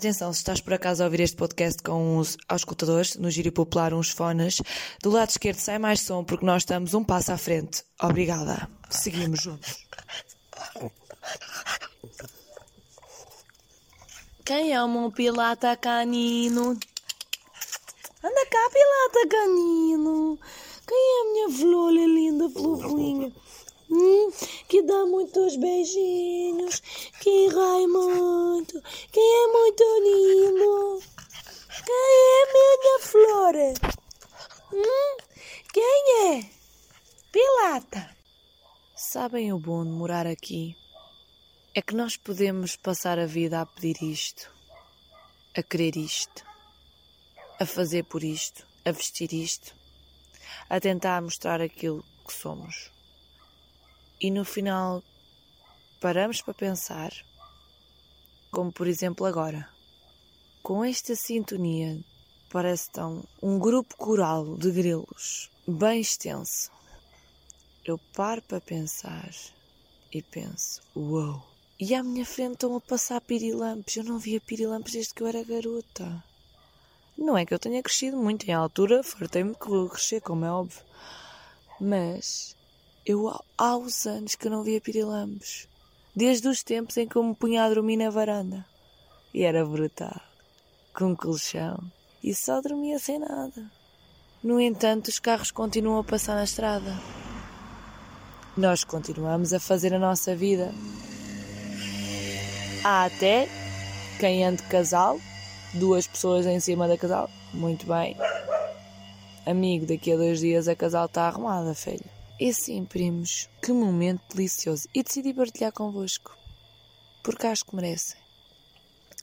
Atenção, se estás por acaso a ouvir este podcast com os auscultadores, no gírio popular uns fones, do lado esquerdo sai mais som porque nós estamos um passo à frente. Obrigada. Seguimos juntos. Quem é o meu pilata canino? Anda cá, pilata canino. Quem é a minha flor linda, fofinha? Hum, que dá muitos beijinhos, que rai muito, que é muito lindo. Quem é minha flor? Hum, quem é? Pilata. Sabem o bom de morar aqui? É que nós podemos passar a vida a pedir isto, a querer isto, a fazer por isto, a vestir isto, a tentar mostrar aquilo que somos. E no final paramos para pensar, como por exemplo agora, com esta sintonia parece tão um grupo coral de grilos bem extenso. Eu paro para pensar e penso! Wow. E à minha frente estão a passar pirilampos. Eu não via pirilampos desde que eu era garota. Não é que eu tenha crescido muito em altura, fartei-me de crescer, como é óbvio. Mas eu há uns anos que não via pirilampos. Desde os tempos em que eu me punha a dormir na varanda. E era brutal. Com colchão. E só dormia sem nada. No entanto, os carros continuam a passar na estrada. Nós continuamos a fazer a nossa vida. Há até quem ande casal, duas pessoas em cima da casal. Muito bem. Amigo, daqui a dois dias a casal está arrumada, filho. E sim, primos, que momento delicioso. E decidi partilhar convosco. Porque acho que merecem.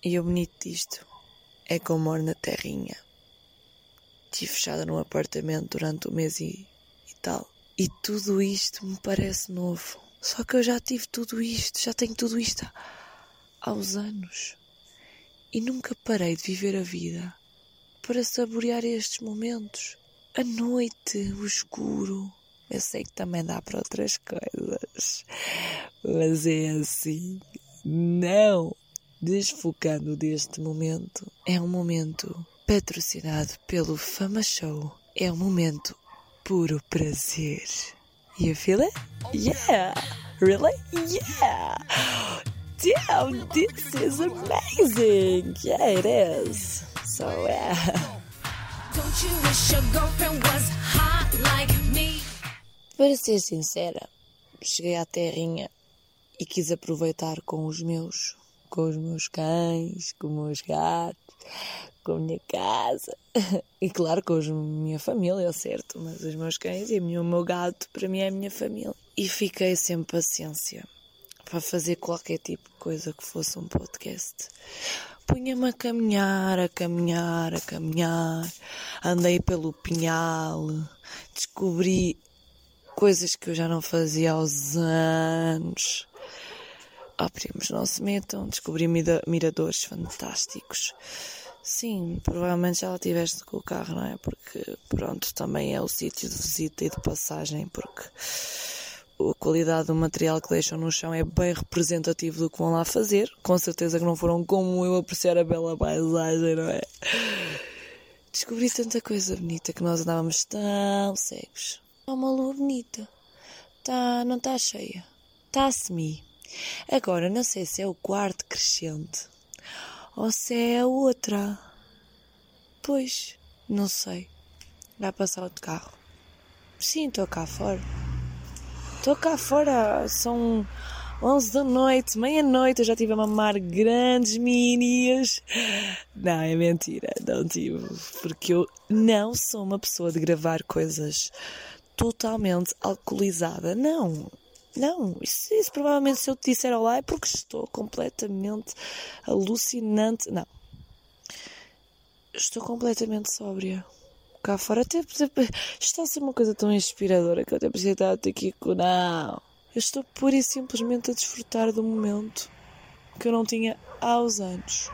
E o bonito disto é que eu moro na terrinha. Estive fechada num apartamento durante um mês e, e tal. E tudo isto me parece novo. Só que eu já tive tudo isto, já tenho tudo isto há, aos anos. E nunca parei de viver a vida para saborear estes momentos. A noite, o escuro. Eu sei que também dá para outras coisas, mas é assim. Não! Desfocando deste momento, é um momento patrocinado pelo Fama Show. É um momento puro prazer. You feel it? Yeah! Really? Yeah! Damn, this is amazing! Yeah, it is. So, yeah. Don't you wish your girlfriend was hot like? Para ser sincera, cheguei à terrinha e quis aproveitar com os meus, com os meus cães, com os meus gatos, com a minha casa e claro com a minha família, certo? Mas os meus cães e o meu gato para mim é a minha família. E fiquei sem paciência para fazer qualquer tipo de coisa que fosse um podcast. Punha-me a caminhar, a caminhar, a caminhar. Andei pelo pinhal, descobri coisas que eu já não fazia há anos. Oh, primos, não se metam, descobri miradores fantásticos. Sim, provavelmente já lá tiveste com o carro, não é? Porque, pronto, também é o sítio de visita e de passagem, porque a qualidade do material que deixam no chão é bem representativo do que vão lá fazer. Com certeza que não foram como eu apreciar a bela paisagem, não é? Descobri tanta coisa bonita que nós andávamos tão cegos. Há uma lua bonita. Tá, não está cheia. Está a semi. Agora, não sei se é o quarto crescente ou se é a outra. Pois, não sei. Vai passar outro carro. Sim, estou cá fora. Estou cá fora, são 11 da noite, meia-noite, eu já estive a mamar grandes minias. Não, é mentira, não tive, porque eu não sou uma pessoa de gravar coisas totalmente alcoolizada. Não, não, isso, isso, provavelmente se eu te disser olá é porque estou completamente alucinante. Não. Estou completamente sóbria. Cá fora até está a ser uma coisa tão inspiradora que eu até preciso estar aqui com. Não. Eu estou pura e simplesmente a desfrutar do momento que eu não tinha uns anos.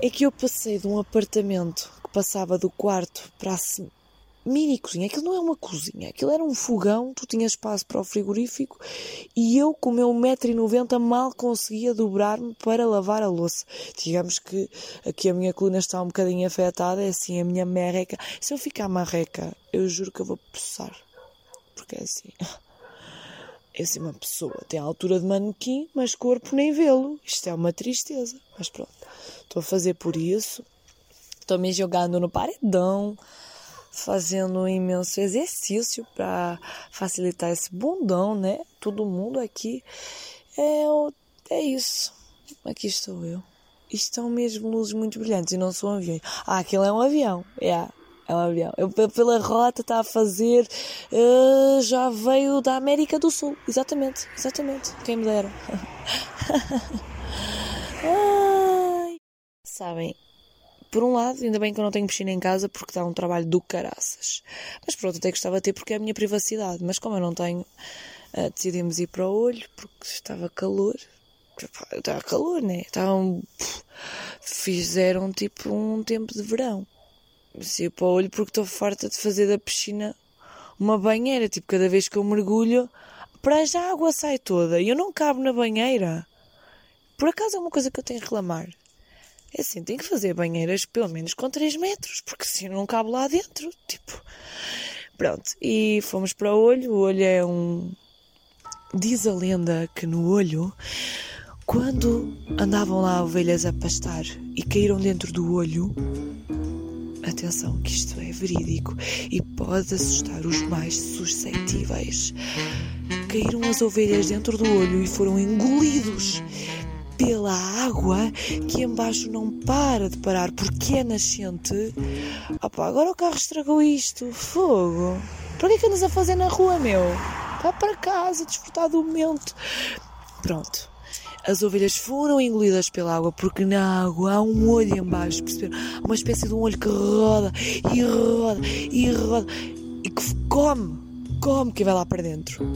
É que eu passei de um apartamento que passava do quarto para a mini cozinha. Aquilo não é uma cozinha, aquilo era um fogão, tu tinhas espaço para o frigorífico e eu, com o meu 1,90m, mal conseguia dobrar-me para lavar a louça. Digamos que aqui a minha coluna está um bocadinho afetada, é assim a minha merreca. Se eu ficar marreca, eu juro que eu vou processar. Porque é assim. É assim uma pessoa, tem a altura de manequim, mas corpo nem vê-lo. Isto é uma tristeza. Mas pronto, estou a fazer por isso. Estou me jogando no paredão fazendo um imenso exercício para facilitar esse bundão, né? Todo mundo aqui é, é isso. Aqui estou eu. Estão mesmo luzes muito brilhantes e não são aviões. Ah, aquilo é um avião. Yeah, é um avião. Eu, pela rota está a fazer. Uh, já veio da América do Sul. Exatamente, exatamente. Quem me dera. Sabem, por um lado, ainda bem que eu não tenho piscina em casa porque dá um trabalho do caraças. Mas pronto, até gostava de ter porque é a minha privacidade. Mas como eu não tenho, uh, decidimos ir para o olho porque estava calor. Estava calor, né? Estavam. Fizeram tipo um tempo de verão. Ir para o olho porque estou farta de fazer da piscina uma banheira. Tipo, cada vez que eu mergulho, para já a água sai toda e eu não cabo na banheira. Por acaso é uma coisa que eu tenho a reclamar. É assim, tem que fazer banheiras pelo menos com 3 metros, porque assim não cabe lá dentro. Tipo, pronto. E fomos para o olho. O olho é um. Diz a lenda que no olho, quando andavam lá ovelhas a pastar e caíram dentro do olho, atenção que isto é verídico e pode assustar os mais suscetíveis. Caíram as ovelhas dentro do olho e foram engolidos pela água que embaixo não para de parar porque é nascente. Opa, agora o carro estragou isto. Fogo. Para que é que andas a fazer na rua, meu? Vá para casa, desfrutar do momento. Pronto. As ovelhas foram engolidas pela água porque na água há um olho embaixo, perceberam? Uma espécie de um olho que roda e roda e roda e que come, come que vai lá para dentro.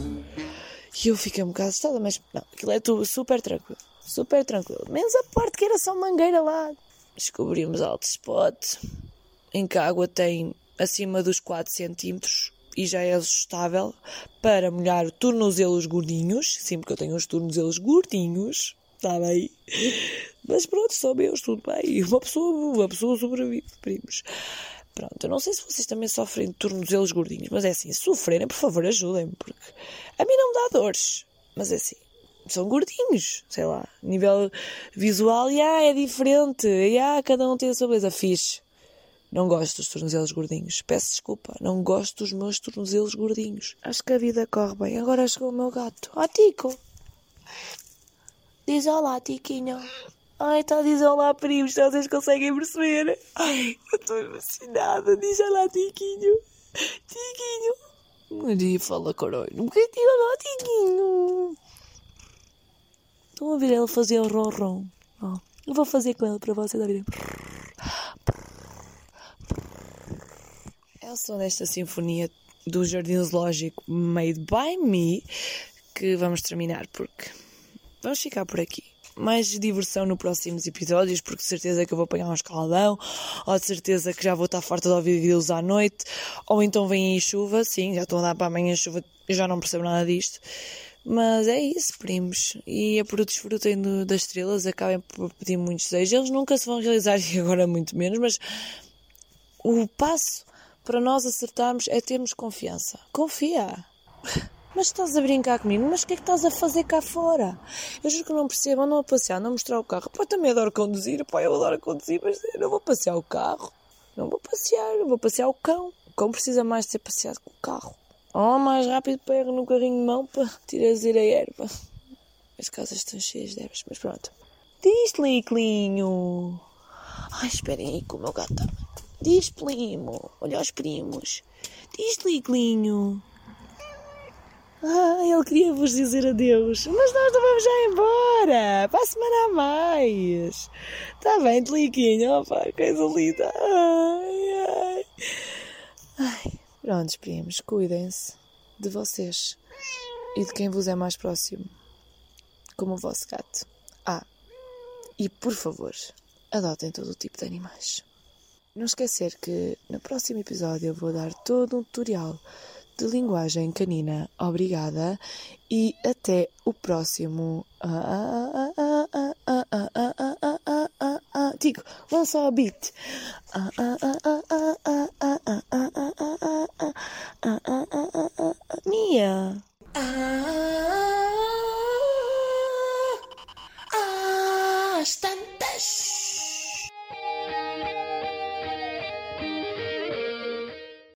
E eu fiquei um bocado assustada, mas não, aquilo é tudo super tranquilo super tranquilo. Menos a parte que era só mangueira lá. Descobrimos alto spot em que a água tem acima dos 4 centímetros e já é ajustável para molhar tornozelos gordinhos. Sim, porque eu tenho os tornozelos gordinhos. Está bem? Mas pronto, são meus, tudo bem. Uma pessoa, uma pessoa sobrevive, primos. Pronto, eu não sei se vocês também sofrem de tornozelos gordinhos, mas é assim, se sofrerem, por favor, ajudem-me, porque a mim não me dá dores. Mas é assim, são gordinhos, sei lá. Nível visual, yeah, é diferente. Yeah, cada um tem a sua beleza. Fixe. Não gosto dos tornozelos gordinhos. Peço desculpa. Não gosto dos meus tornozelos gordinhos. Acho que a vida corre bem. Agora chegou o meu gato. Ó, oh, Tico. Diz olá, Tiquinho. Ai, está a dizer olá, primos. Se vocês conseguem perceber. Ai, eu estou emocionada. Diz olá, Tiquinho. Tiquinho. Maria fala caralho. Um bocadinho olá, Tiquinho. Estão a ver ele fazer o ron-ron? Oh, eu vou fazer com ele para vocês ouvirem. É o som desta sinfonia do Jardim Zoológico Made by Me que vamos terminar porque vamos ficar por aqui. Mais diversão nos próximos episódios, porque de certeza que eu vou apanhar um escaldão, ou de certeza que já vou estar farta de ouvir grilos à noite, ou então vem aí chuva, sim, já estou a dar para amanhã chuva, já não percebo nada disto. Mas é isso, primos. E é por desfrutem do, das estrelas, acabem por pedir muitos desejos. Eles nunca se vão realizar e agora muito menos, mas o passo para nós acertarmos é termos confiança. Confia! Mas estás a brincar comigo? Mas o que é que estás a fazer cá fora? Eu juro que não percebo, não a passear, não mostrar o carro. Pá, também adoro conduzir, pá, eu adoro conduzir, mas não vou passear o carro. Não vou passear, vou passear o cão. O cão precisa mais de ser passeado com o carro. Oh, mais rápido pego no carrinho de mão para tirar a erva. As casas estão cheias de ervas, mas pronto. Diz, Liclinho. Ai, esperem aí que o meu gato está. Diz, primo. Olha os primos. Diz, Liclinho. Ah, ele queria vos dizer adeus, mas nós não vamos já embora. Para a semana a mais. Está bem, Tliquinho. Opa, coisa linda. Ai, ai. Ai. Prontos, primos, cuidem-se de vocês e de quem vos é mais próximo, como o vosso gato. Ah, e por favor, adotem todo o tipo de animais. não esquecer que no próximo episódio eu vou dar todo um tutorial de linguagem canina. Obrigada e até o próximo contigo, lança o beat. Mia. Ah.